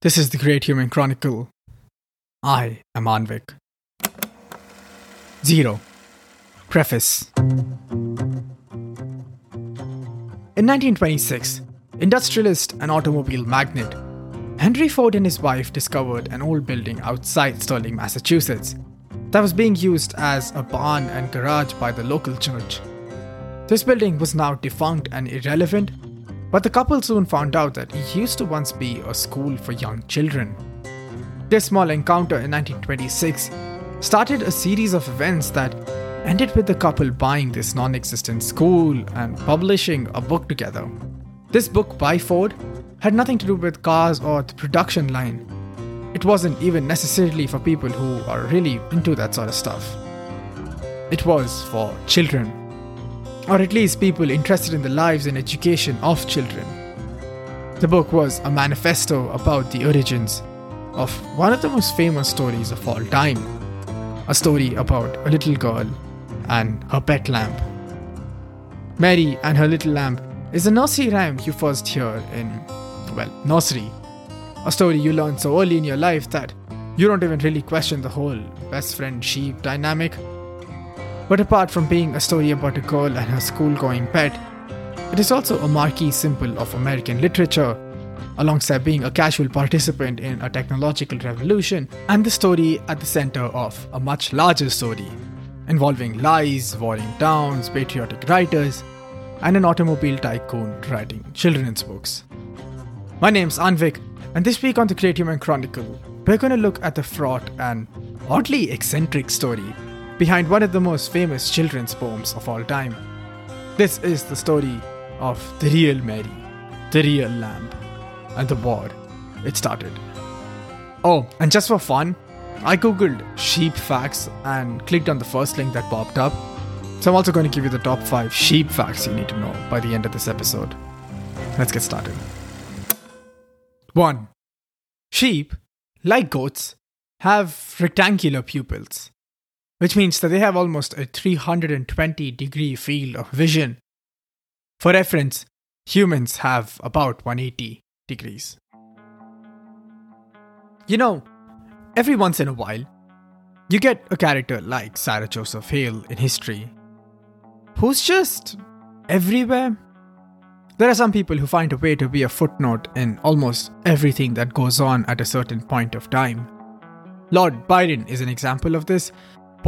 This is the Great Human Chronicle. I am Aanvik. Zero. Preface. In 1926, industrialist and automobile magnate Henry Ford and his wife discovered an old building outside Sterling, Massachusetts, that was being used as a barn and garage by the local church. This building was now defunct and irrelevant, but the couple soon found out that it used to once be a school for young children. This small encounter in 1926 started a series of events that ended with the couple buying this non existent school and publishing a book together. This book by Ford had nothing to do with cars or the production line. It wasn't even necessarily for people who are really into that sort of stuff. It was for children or at least people interested in the lives and education of children. The book was a manifesto about the origins of one of the most famous stories of all time a story about a little girl and her pet lamb. Mary and her little lamb is a nursery rhyme you first hear in, well, nursery. A story you learn so early in your life that you don't even really question the whole best friend sheep dynamic but apart from being a story about a girl and her school going pet, it is also a marquee symbol of American literature, alongside being a casual participant in a technological revolution and the story at the center of a much larger story involving lies, warring towns, patriotic writers, and an automobile tycoon writing children's books. My name's Aanvik, and this week on the Great Human Chronicle, we're going to look at the fraught and oddly eccentric story behind one of the most famous children's poems of all time. This is the story of the real Mary, the real lamb, and the war. It started. Oh, and just for fun, I googled sheep facts and clicked on the first link that popped up. So I'm also going to give you the top 5 sheep facts you need to know by the end of this episode. Let's get started. 1. Sheep, like goats, have rectangular pupils which means that they have almost a 320 degree field of vision. For reference, humans have about 180 degrees. You know, every once in a while, you get a character like Sarah Josepha Hale in history, who's just everywhere. There are some people who find a way to be a footnote in almost everything that goes on at a certain point of time. Lord Byron is an example of this,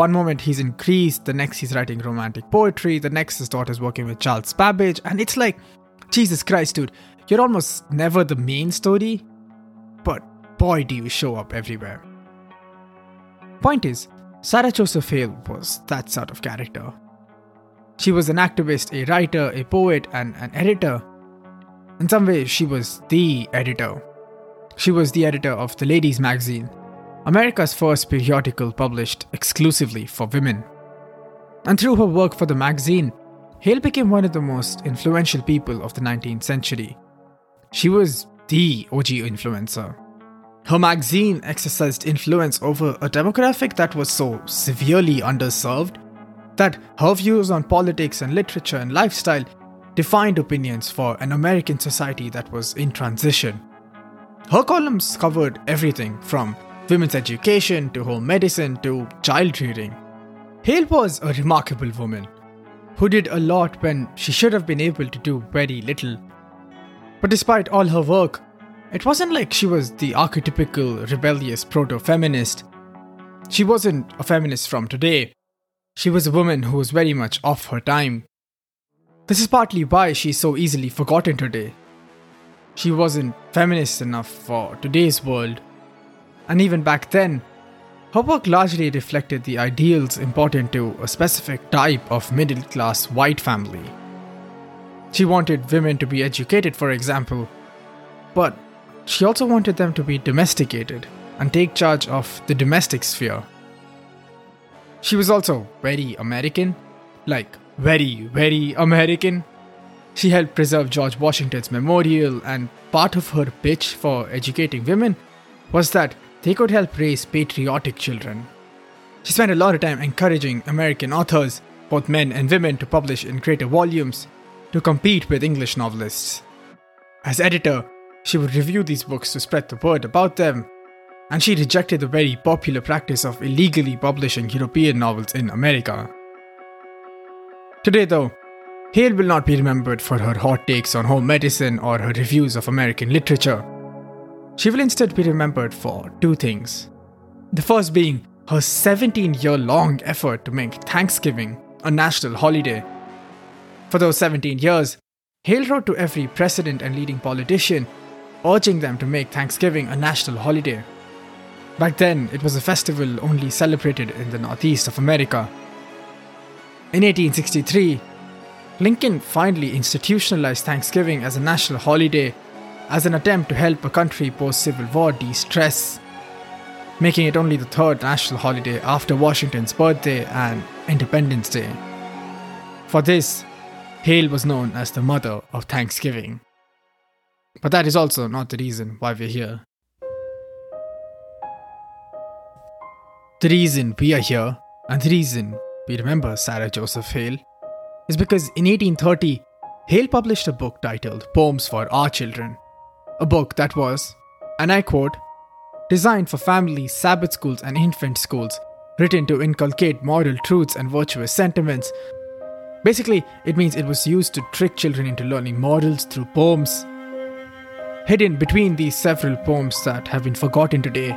one moment he's in Greece, the next he's writing romantic poetry, the next his daughter's working with Charles Babbage, and it's like, Jesus Christ, dude, you're almost never the main story, but boy, do you show up everywhere. Point is, Sarah Josepha Hale was that sort of character. She was an activist, a writer, a poet, and an editor. In some ways, she was the editor. She was the editor of the Ladies magazine, America's first periodical published exclusively for women. And through her work for the magazine, Hale became one of the most influential people of the 19th century. She was the OG influencer. Her magazine exercised influence over a demographic that was so severely underserved that her views on politics and literature and lifestyle defined opinions for an American society that was in transition. Her columns covered everything from women's education to home medicine to child rearing. Hale was a remarkable woman who did a lot when she should have been able to do very little. But despite all her work, it wasn't like she was the archetypical rebellious proto feminist. She wasn't a feminist from today. She was a woman who was very much off her time. This is partly why she's so easily forgotten today. She wasn't feminist enough for today's world and even back then, her work largely reflected the ideals important to a specific type of middle class white family. She wanted women to be educated, for example, but she also wanted them to be domesticated and take charge of the domestic sphere. She was also very American, like very, very American. She helped preserve George Washington's memorial, and part of her pitch for educating women was that they could help raise patriotic children. She spent a lot of time encouraging American authors, both men and women, to publish in greater volumes to compete with English novelists. As editor, she would review these books to spread the word about them, and she rejected the very popular practice of illegally publishing European novels in America. Today, though, Hale will not be remembered for her hot takes on home medicine or her reviews of American literature. She will instead be remembered for two things. The first being her 17 year long effort to make Thanksgiving a national holiday. For those 17 years, Hale wrote to every president and leading politician, urging them to make Thanksgiving a national holiday. Back then, it was a festival only celebrated in the northeast of America. In 1863, Lincoln finally institutionalized Thanksgiving as a national holiday as an attempt to help a country post Civil War de stress, making it only the third national holiday after Washington's birthday and Independence Day. For this, Hale was known as the mother of Thanksgiving. But that is also not the reason why we're here. The reason we are here, and the reason we remember Sarah Josepha Hale, is because in 1830, Hale published a book titled Poems for Our Children, a book that was, and I quote, designed for families, Sabbath schools, and infant schools, written to inculcate moral truths and virtuous sentiments. Basically, it means it was used to trick children into learning morals through poems. Hidden between these several poems that have been forgotten today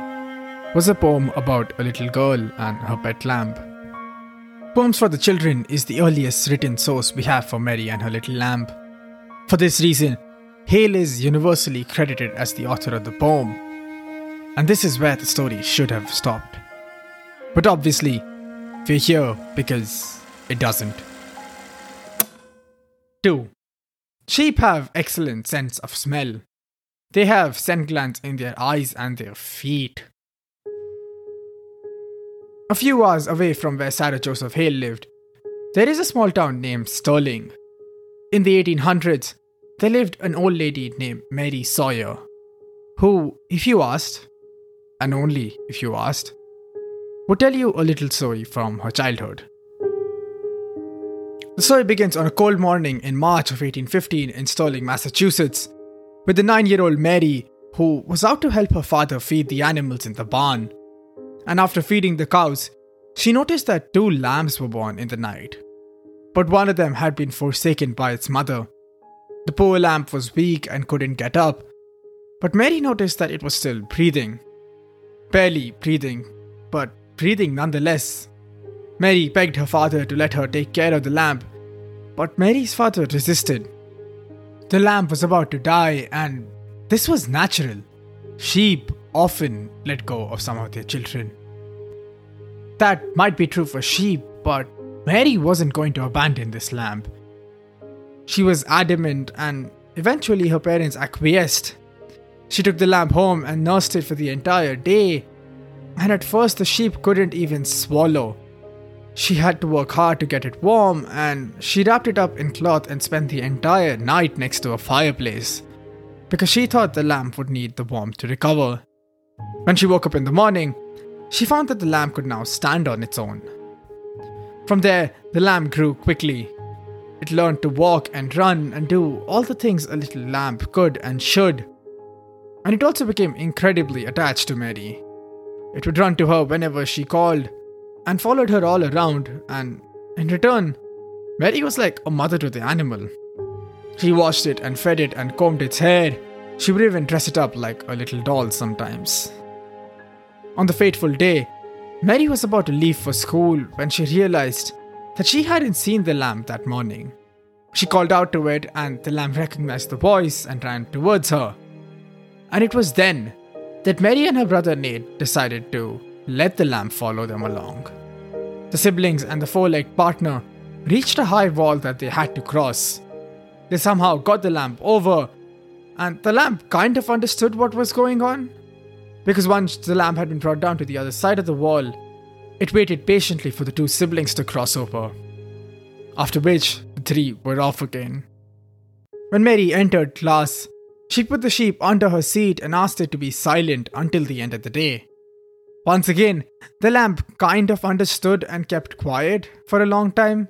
was a poem about a little girl and her pet lamb. Poems for the Children is the earliest written source we have for Mary and her little lamb. For this reason, Hale is universally credited as the author of the poem, and this is where the story should have stopped. But obviously, we're here because it doesn't. 2. Sheep have excellent sense of smell. They have scent glands in their eyes and their feet. A few hours away from where Sarah Josepha Hale lived, there is a small town named Sterling. In the 1800s, there lived an old lady named Mary Sawyer, who, if you asked, and only if you asked, would tell you a little story from her childhood. The story begins on a cold morning in March of 1815 in Sterling, Massachusetts, with the nine year old Mary, who was out to help her father feed the animals in the barn and after feeding the cows, she noticed that two lambs were born in the night. But one of them had been forsaken by its mother. The poor lamb was weak and couldn't get up, but Mary noticed that it was still breathing. Barely breathing, but breathing nonetheless. Mary begged her father to let her take care of the lamb, but Mary's father resisted. The lamb was about to die, and this was natural. Sheep often let go of some of their children. That might be true for sheep, but Mary wasn't going to abandon this lamb. She was adamant, and eventually her parents acquiesced. She took the lamb home and nursed it for the entire day, and at first the sheep couldn't even swallow. She had to work hard to get it warm, and she wrapped it up in cloth and spent the entire night next to a fireplace because she thought the lamb would need the warmth to recover. When she woke up in the morning, she found that the lamb could now stand on its own. From there, the lamb grew quickly. It learned to walk and run and do all the things a little lamb could and should. And it also became incredibly attached to Mary. It would run to her whenever she called and followed her all around, and in return, Mary was like a mother to the animal. She washed it and fed it and combed its hair. She would even dress it up like a little doll sometimes. On the fateful day, Mary was about to leave for school when she realized that she hadn't seen the lamb that morning. She called out to it, and the lamb recognized the voice and ran towards her. And it was then that Mary and her brother Nate decided to let the lamb follow them along. The siblings and the four legged partner reached a high wall that they had to cross. They somehow got the lamp over, and the lamp kind of understood what was going on. Because once the lamp had been brought down to the other side of the wall, it waited patiently for the two siblings to cross over. After which, the three were off again. When Mary entered class, she put the sheep under her seat and asked it to be silent until the end of the day. Once again, the lamb kind of understood and kept quiet for a long time,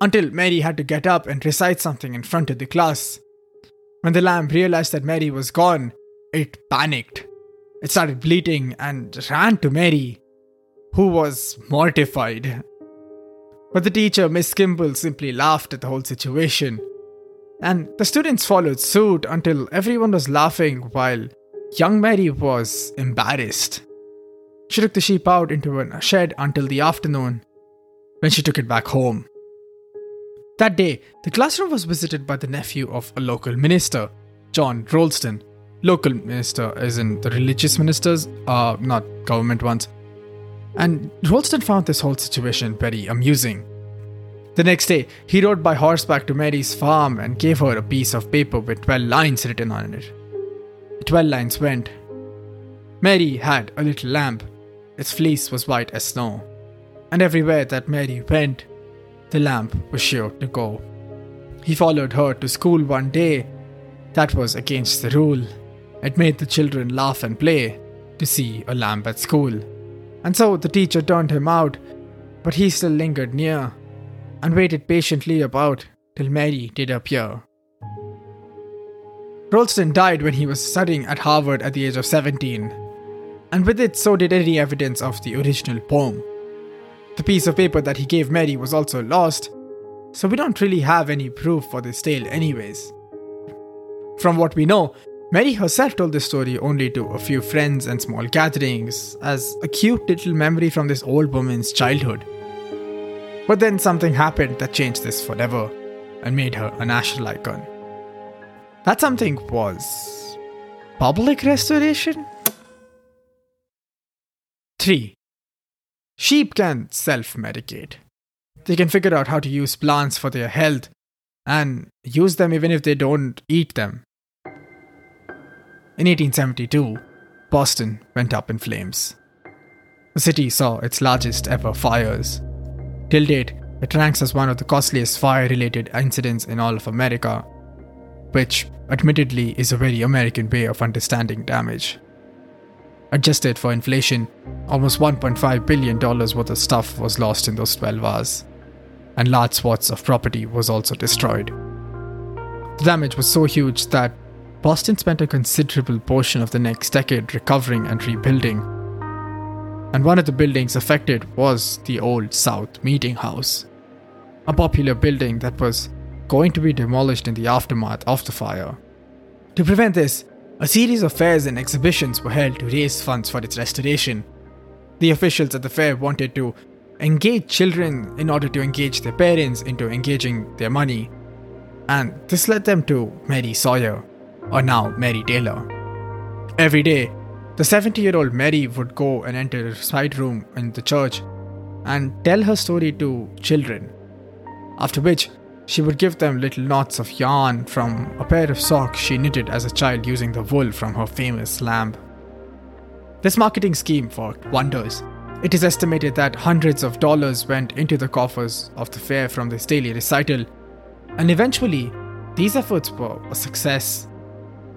until Mary had to get up and recite something in front of the class. When the lamb realized that Mary was gone, it panicked. It started bleating and ran to Mary, who was mortified. But the teacher, Miss Kimball, simply laughed at the whole situation. And the students followed suit until everyone was laughing while young Mary was embarrassed. She took the sheep out into a shed until the afternoon when she took it back home. That day, the classroom was visited by the nephew of a local minister, John Roulstone. Local minister, as in the religious ministers, uh, not government ones. And Roulstone found this whole situation very amusing. The next day, he rode by horseback to Mary's farm and gave her a piece of paper with 12 lines written on it. The 12 lines went Mary had a little lamb. Its fleece was white as snow. And everywhere that Mary went, the lamp was sure to go. He followed her to school one day. That was against the rule. It made the children laugh and play to see a lamb at school. And so the teacher turned him out, but he still lingered near and waited patiently about till Mary did appear. Roulstone died when he was studying at Harvard at the age of 17, and with it, so did any evidence of the original poem. The piece of paper that he gave Mary was also lost, so we don't really have any proof for this tale, anyways. From what we know, Mary herself told this story only to a few friends and small gatherings, as a cute little memory from this old woman's childhood. But then something happened that changed this forever and made her a national icon. That something was public restoration? 3. Sheep can self medicate. They can figure out how to use plants for their health and use them even if they don't eat them. In 1872, Boston went up in flames. The city saw its largest ever fires. Till date, it ranks as one of the costliest fire related incidents in all of America, which admittedly is a very American way of understanding damage. Adjusted for inflation, almost $1.5 billion worth of stuff was lost in those 12 hours, and large swaths of property was also destroyed. The damage was so huge that Boston spent a considerable portion of the next decade recovering and rebuilding. And one of the buildings affected was the Old South Meeting House, a popular building that was going to be demolished in the aftermath of the fire. To prevent this, a series of fairs and exhibitions were held to raise funds for its restoration. The officials at the fair wanted to engage children in order to engage their parents into engaging their money. And this led them to Mary Sawyer, or now Mary Taylor. Every day, the 70 year old Mary would go and enter a side room in the church and tell her story to children. After which, she would give them little knots of yarn from a pair of socks she knitted as a child using the wool from her famous lamb. This marketing scheme worked wonders. It is estimated that hundreds of dollars went into the coffers of the fair from this daily recital, and eventually, these efforts were a success.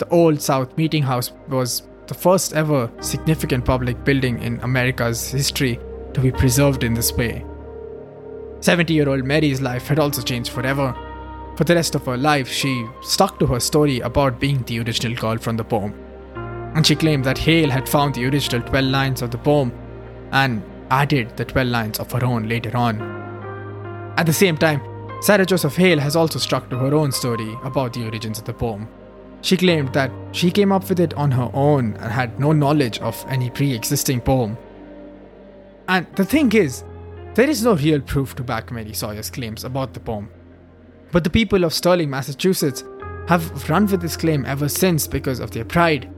The Old South Meeting House was the first ever significant public building in America's history to be preserved in this way. 70 year old Mary's life had also changed forever. For the rest of her life, she stuck to her story about being the original girl from the poem. And she claimed that Hale had found the original 12 lines of the poem and added the 12 lines of her own later on. At the same time, Sarah Josepha Hale has also stuck to her own story about the origins of the poem. She claimed that she came up with it on her own and had no knowledge of any pre existing poem. And the thing is, there is no real proof to back Mary Sawyer's claims about the poem. But the people of Sterling, Massachusetts have run with this claim ever since because of their pride,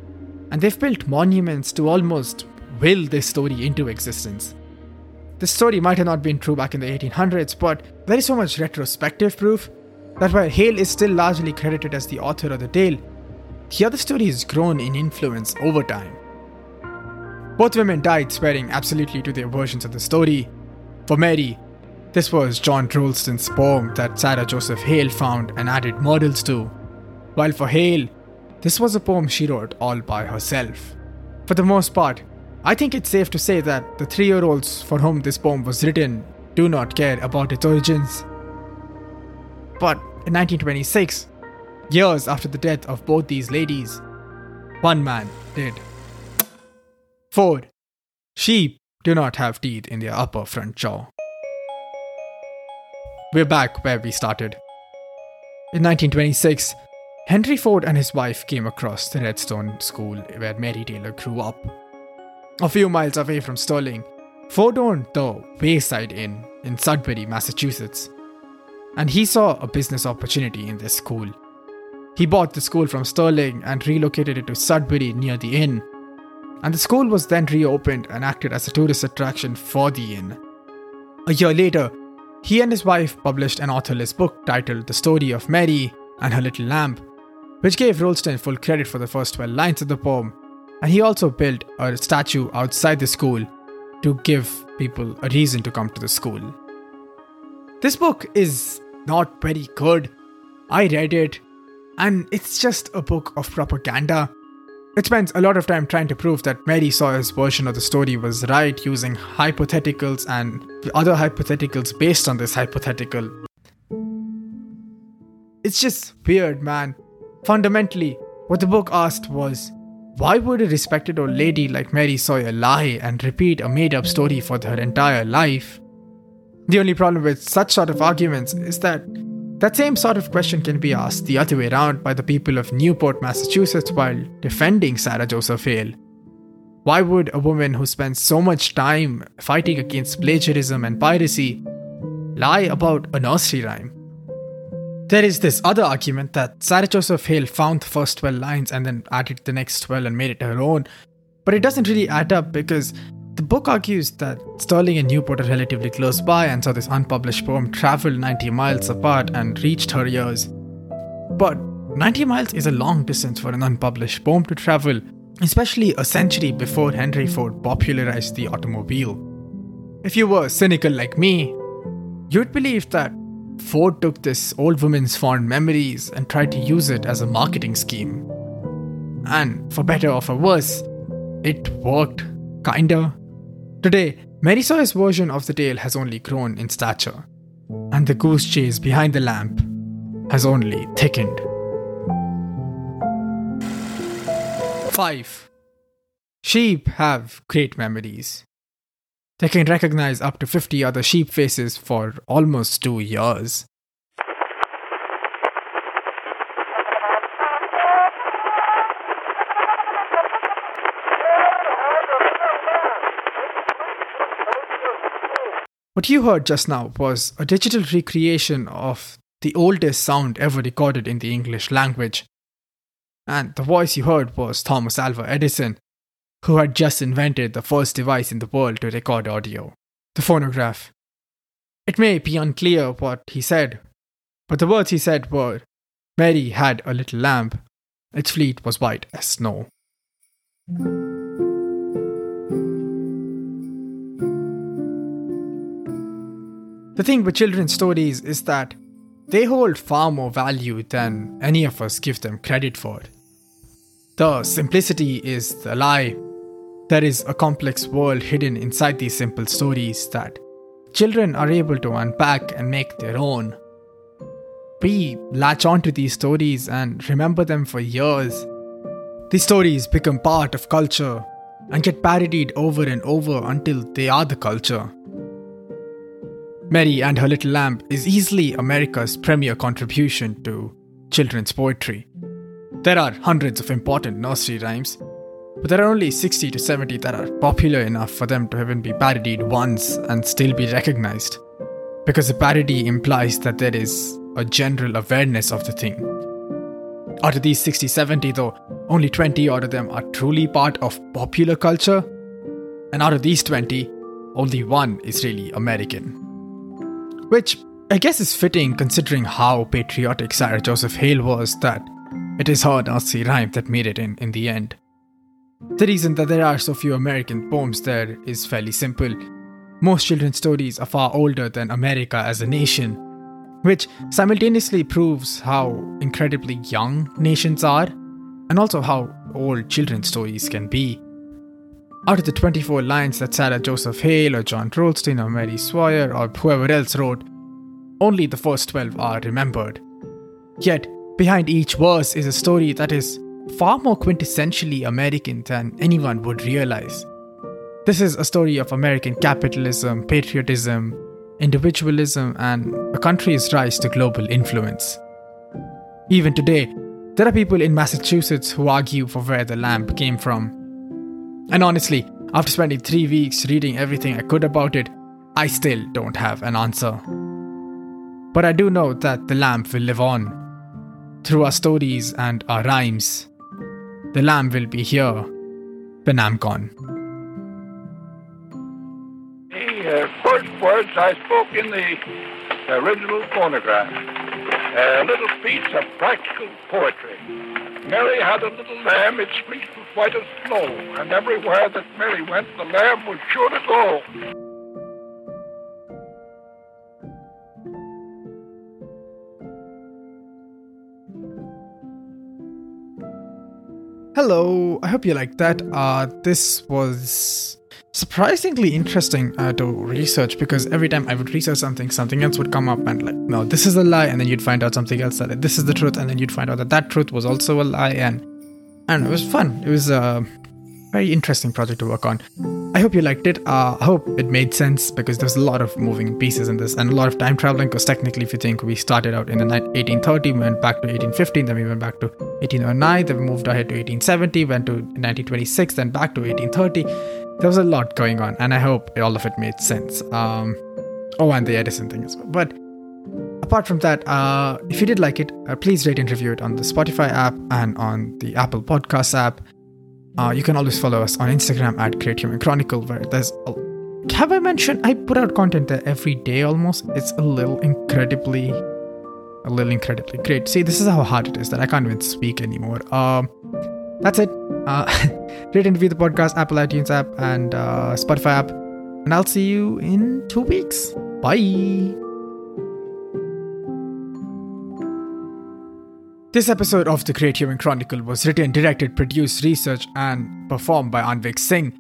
and they've built monuments to almost will this story into existence. This story might have not been true back in the 1800s, but there is so much retrospective proof that while Hale is still largely credited as the author of the tale, the other story has grown in influence over time. Both women died swearing absolutely to their versions of the story, for Mary, this was John Roulstone's poem that Sarah Josepha Hale found and added models to, while for Hale, this was a poem she wrote all by herself. For the most part, I think it's safe to say that the three year olds for whom this poem was written do not care about its origins. But in 1926, years after the death of both these ladies, one man did. 4. Sheep do not have teeth in their upper front jaw. We're back where we started. In 1926, Henry Ford and his wife came across the Redstone School where Mary Taylor grew up. A few miles away from Sterling, Ford owned the Wayside Inn in Sudbury, Massachusetts, and he saw a business opportunity in this school. He bought the school from Sterling and relocated it to Sudbury near the inn, and the school was then reopened and acted as a tourist attraction for the inn. A year later, he and his wife published an authorless book titled The Story of Mary and Her Little Lamb, which gave Roulstone full credit for the first 12 lines of the poem, and he also built a statue outside the school to give people a reason to come to the school. This book is not very good. I read it, and it's just a book of propaganda. It spends a lot of time trying to prove that Mary Sawyer's version of the story was right using hypotheticals and other hypotheticals based on this hypothetical. It's just weird, man. Fundamentally, what the book asked was why would a respected old lady like Mary Sawyer lie and repeat a made up story for her entire life? The only problem with such sort of arguments is that that same sort of question can be asked the other way around by the people of Newport, Massachusetts while defending Sarah Josepha Hale. Why would a woman who spends so much time fighting against plagiarism and piracy lie about a nursery rhyme? There is this other argument that Sarah Josepha Hale found the first 12 lines and then added the next 12 and made it her own, but it doesn't really add up because the book argues that Sterling and Newport are relatively close by, and so this unpublished poem traveled 90 miles apart and reached her ears. But 90 miles is a long distance for an unpublished poem to travel, especially a century before Henry Ford popularized the automobile. If you were cynical like me, you'd believe that Ford took this old woman's fond memories and tried to use it as a marketing scheme. And for better or for worse, it worked, kinda. Today, Sawyer's version of the tale has only grown in stature, and the goose chase behind the lamp has only thickened. 5. Sheep have great memories. They can recognize up to 50 other sheep faces for almost two years. What you heard just now was a digital recreation of the oldest sound ever recorded in the English language. And the voice you heard was Thomas Alva Edison, who had just invented the first device in the world to record audio the phonograph. It may be unclear what he said, but the words he said were Mary had a little lamb, its fleet was white as snow. The thing with children's stories is that they hold far more value than any of us give them credit for. The simplicity is the lie there is a complex world hidden inside these simple stories that children are able to unpack and make their own. We latch onto these stories and remember them for years. These stories become part of culture and get parodied over and over until they are the culture. Mary and Her Little Lamb is easily America's premier contribution to children's poetry. There are hundreds of important nursery rhymes, but there are only 60 to 70 that are popular enough for them to even be parodied once and still be recognized. Because a parody implies that there is a general awareness of the thing. Out of these 60 70, though, only 20 out of them are truly part of popular culture, and out of these 20, only one is really American. Which I guess is fitting considering how patriotic Sarah Josepha Hale was that it is her Nazi rhyme that made it in in the end. The reason that there are so few American poems there is fairly simple. Most children's stories are far older than America as a nation, which simultaneously proves how incredibly young nations are, and also how old children's stories can be. Out of the 24 lines that Sarah Josepha Hale or John Roulstone or Mary Sawyer or whoever else wrote, only the first 12 are remembered. Yet, behind each verse is a story that is far more quintessentially American than anyone would realize. This is a story of American capitalism, patriotism, individualism, and a country's rise to global influence. Even today, there are people in Massachusetts who argue for where the lamp came from. And honestly, after spending three weeks reading everything I could about it, I still don't have an answer. But I do know that the lamp will live on. Through our stories and our rhymes, the lamp will be here when I'm gone. The uh, first words I spoke in the original phonograph a little piece of practical poetry. Mary had a little lamb, its was white as snow, and everywhere that Mary went, the lamb was sure to go. Hello, I hope you liked that. Uh, this was surprisingly interesting uh, to research because every time I would research something, something else would come up and like, no, this is a lie, and then you'd find out something else that this is the truth, and then you'd find out that that truth was also a lie, and and it was fun. It was a very interesting project to work on. I hope you liked it. Uh, I hope it made sense because there's a lot of moving pieces in this and a lot of time traveling. Because technically, if you think we started out in the 1830, we went back to 1815, then we went back to 1809, then we moved ahead to 1870, went to 1926, then back to 1830 there was a lot going on, and I hope all of it made sense. Um, oh, and the Edison thing as well. But apart from that, uh, if you did like it, uh, please rate and review it on the Spotify app and on the Apple Podcast app. Uh, you can always follow us on Instagram at Great Human Chronicle, where there's. A, have I mentioned I put out content there every day almost? It's a little incredibly, a little incredibly great. See, this is how hard it is that I can't even speak anymore. Um, that's it. Uh, rate and review the podcast, Apple iTunes app, and uh, Spotify app. And I'll see you in two weeks. Bye. This episode of The Great Human Chronicle was written, directed, produced, researched, and performed by Aanvik Singh.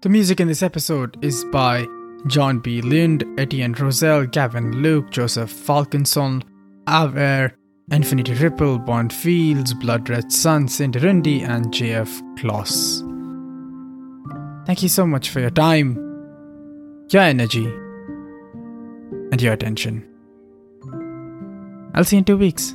The music in this episode is by John B. Lind, Etienne Roselle, Gavin Luke, Joseph Falkenson, Aver, Infinity Ripple, Bond Fields, Blood Red Sun, Cinderundi, and JF Kloss. Thank you so much for your time, your energy, and your attention. I'll see you in two weeks.